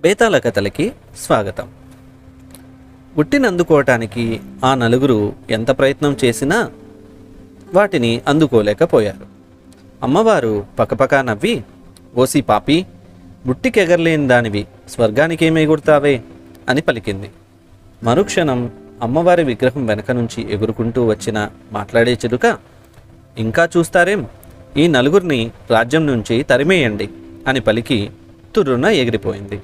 బేతాల కథలకి స్వాగతం. గుట్టిని అందుకోవటానికి ఆ నలుగురు ఎంత ప్రయత్నం చేసినా వాటిని అందుకోలేకపోయారు. అమ్మవారు పకపకా నవ్వి ఓసి పాపి బుట్టికెగరలేని దానివి స్వర్గానికేమీ గుర్తావే అని పలికింది. మరుక్షణం అమ్మవారి విగ్రహం వెనక నుంచి ఎగురుకుంటూ వచ్చిన మాట్లాడే చిలుక ఇంకా చూస్తారేం? ఈ నలుగురిని రాజ్యం నుంచి తరిమేయండి అని పలికి తుర్రున ఎగిరిపోయింది.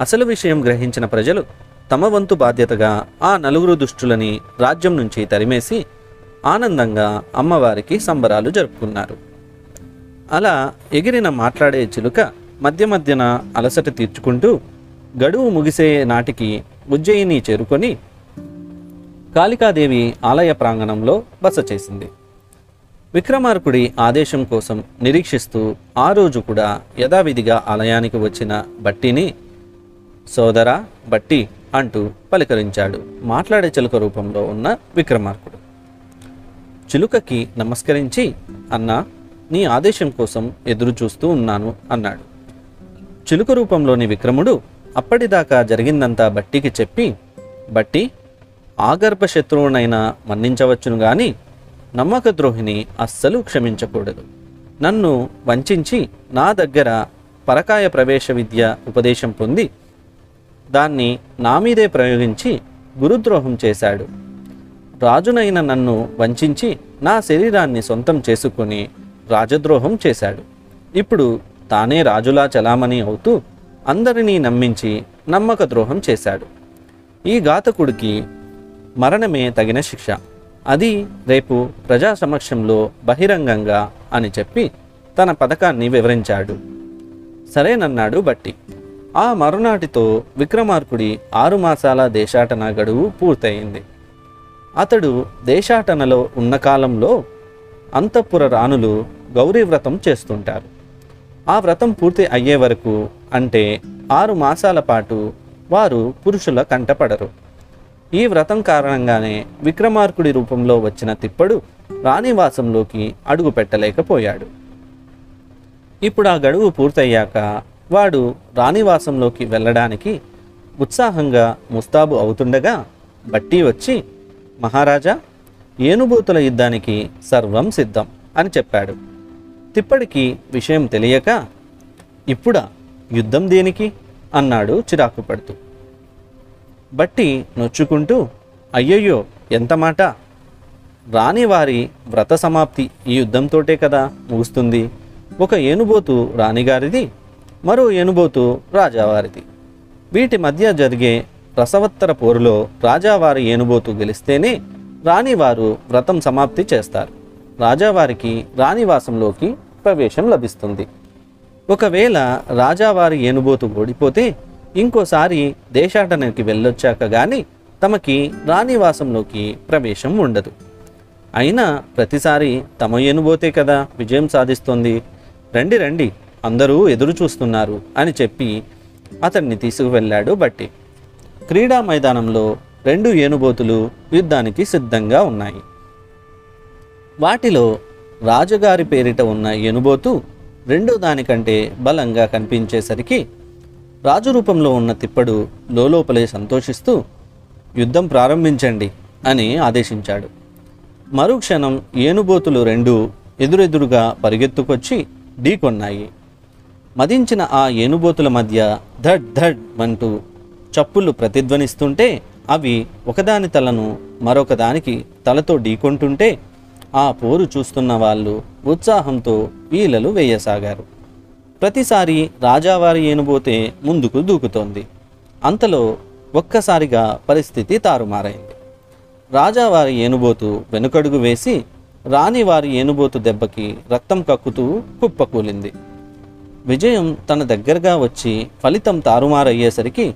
అసలు విషయం గ్రహించిన ప్రజలు తమ వంతు బాధ్యతగా ఆ నలుగురు దుష్టులని రాజ్యం నుంచి తరిమేసి ఆనందంగా అమ్మవారికి సంబరాలు జరుపుకున్నారు. అలా ఎగిరిన మాట్లాడే చిలుక మధ్య మధ్యన అలసట తీర్చుకుంటూ గడువు ముగిసే నాటికి ఉజ్జయిని చేరుకొని కాళికాదేవి ఆలయ ప్రాంగణంలో బస చేసింది. విక్రమార్కుడి ఆదేశం కోసం నిరీక్షిస్తూ ఆ రోజు కూడా యథావిధిగా ఆలయానికి వచ్చిన బట్టిని సోదరా బట్టి అంటూ పలకరించాడు. మాట్లాడే చిలుక రూపంలో ఉన్న విక్రమార్కుడు. చిలుకకి నమస్కరించి అన్నా నీ ఆదేశం కోసం ఎదురు చూస్తూ ఉన్నాను అన్నాడు. చిలుక రూపంలోని విక్రముడు అప్పటిదాకా జరిగిందంతా బట్టికి చెప్పి బట్టి ఆగర్భ శత్రువునైనా మన్నించవచ్చును గాని నమ్మక ద్రోహిని అస్సలు క్షమించకూడదు. నన్ను వంచించి నా దగ్గర పరకాయ ప్రవేశ విద్య ఉపదేశం పొంది దాన్ని నా మీదే ప్రయోగించి గురుద్రోహం చేశాడు. రాజునైన నన్ను వంచించి నా శరీరాన్ని సొంతం చేసుకుని రాజద్రోహం చేశాడు. ఇప్పుడు తానే రాజులా చలామణి అవుతూ అందరినీ నమ్మించి నమ్మక ద్రోహం చేశాడు. ఈ ఘాతకుడికి మరణమే తగిన శిక్ష. అది రేపు ప్రజా సమక్షంలో బహిరంగంగా అని చెప్పి తన పథకాన్ని వివరించాడు. సరేనన్నాడు బట్టి. ఆ మరునాటితో విక్రమార్కుడి ఆరు మాసాల దేశాటన గడువు పూర్తయింది. అతడు దేశాటనలో ఉన్న కాలంలో అంతఃపుర రాణులు గౌరీ వ్రతం చేస్తుంటారు. ఆ వ్రతం పూర్తి అయ్యే వరకు అంటే ఆరు మాసాల పాటు వారు పురుషుల కంటపడరు. ఈ వ్రతం కారణంగానే విక్రమార్కుడి రూపంలో వచ్చిన తిప్పడు రాణివాసంలోకి అడుగు పెట్టలేకపోయాడు ఇప్పుడు ఆ గడువు పూర్తయ్యాక వాడు రాణివాసంలోకి వెళ్ళడానికి ఉత్సాహంగా ముస్తాబు అవుతుండగా బట్టి వచ్చి మహారాజా ఏనుబూతుల యుద్ధానికి సర్వం సిద్ధం అని చెప్పాడు. తిప్పడికి విషయం తెలియక ఇప్పుడా యుద్ధం దేనికి? అన్నాడు చిరాకు పడుతూ. బట్టి నొచ్చుకుంటూ అయ్యయ్యో ఎంత మాట! రాణివారి వ్రత సమాప్తి ఈ యుద్ధంతోటే కదా ముగుస్తుంది. ఒక ఏనుబోతు రాణిగారిది మరో ఏనుబోతు రాజావారిది. వీటి మధ్య జరిగే రసవత్తర పోరులో రాజావారి ఏనుబోతు గెలిస్తేనే రాణివారు వ్రతం సమాప్తి చేస్తారు. రాజావారికి రాణివాసంలోకి ప్రవేశం లభిస్తుంది. ఒకవేళ రాజావారి ఏనుబోతు ఓడిపోతే ఇంకోసారి దేశాటనకి వెళ్ళొచ్చాక గాని తమకి రాణివాసంలోకి ప్రవేశం ఉండదు. అయినా ప్రతిసారి తమ ఏనుబోతే కదా విజయం సాధిస్తుంది. రండి రండి. అందరూ ఎదురు చూస్తున్నారు అని చెప్పి అతన్ని తీసుకువెళ్ళాడు బట్టి. క్రీడా మైదానంలో రెండు ఏనుబోతులు యుద్ధానికి సిద్ధంగా ఉన్నాయి. వాటిలో రాజుగారి పేరిట ఉన్న ఏనుబోతు రెండో దానికంటే బలంగా కనిపించేసరికి రాజు రూపంలో ఉన్న తిప్పడు లోలోపలే సంతోషిస్తూ యుద్ధం ప్రారంభించండి అని ఆదేశించాడు. మరుక్షణం ఏనుబోతులు రెండు ఎదురెదురుగా పరిగెత్తుకొచ్చి ఢీకొన్నాయి. మదించిన ఆ ఏనుబోతుల మధ్య ధడ్ ధడ్ అంటూ చప్పులు ప్రతిధ్వనిస్తుంటే అవి ఒకదాని తలను మరొకదానికి తలతో ఢీకొంటుంటే ఆ పోరు చూస్తున్న వాళ్ళు ఉత్సాహంతో వీలలు వేయసాగారు. ప్రతిసారి రాజావారి ఏనుబోతే ముందుకు దూకుతోంది. అంతలో ఒక్కసారిగా పరిస్థితి తారుమారైంది. రాజావారి ఏనుబోతు వెనుకడుగు వేసి రాణివారి ఏనుబోతు దెబ్బకి రక్తం కక్కుతూ కుప్పకూలింది. విజయం తన దగ్గరగా వచ్చి ఫలితం తారుమారయ్యేసరికి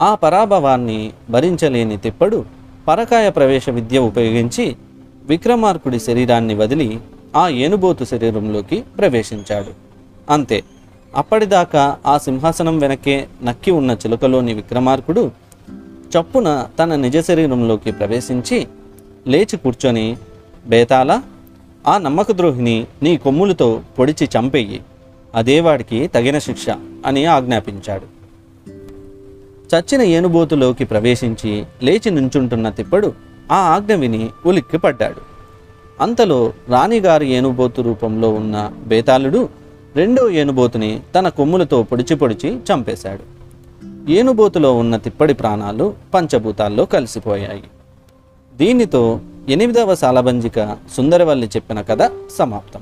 ఆ పరాభవాన్ని భరించలేని తిప్పడు పరకాయ ప్రవేశ విద్య ఉపయోగించి విక్రమార్కుడి శరీరాన్ని వదిలి ఆ ఏనుబోతు శరీరంలోకి ప్రవేశించాడు. అంతే. అప్పటిదాకా ఆ సింహాసనం వెనకే నక్కి ఉన్న చిలుకలోని విక్రమార్కుడు చప్పున తన నిజ శరీరంలోకి ప్రవేశించి లేచి కూర్చొని బేతాల ఆ నమ్మకద్రోహిని నీ కొమ్ములతో పొడిచి చంపేయి అదే వాడికి తగిన శిక్ష అని ఆజ్ఞాపించాడు. చచ్చిన ఏనుబోతులోకి ప్రవేశించి లేచి నుంచుంటున్న తిప్పడు ఆ ఆజ్ఞ విని ఉలిక్కి పడ్డాడు అంతలో రాణిగారి ఏనుబోతు రూపంలో ఉన్న బేతాళుడు రెండో ఏనుబోతుని తన కొమ్ములతో పొడిచి పొడిచి చంపేశాడు. ఏనుబోతులో ఉన్న తిప్పడి ప్రాణాలు పంచభూతాల్లో కలిసిపోయాయి. దీనితో ఎనిమిదవ సాలబంజిక సుందరవల్లి చెప్పిన కథ సమాప్తం.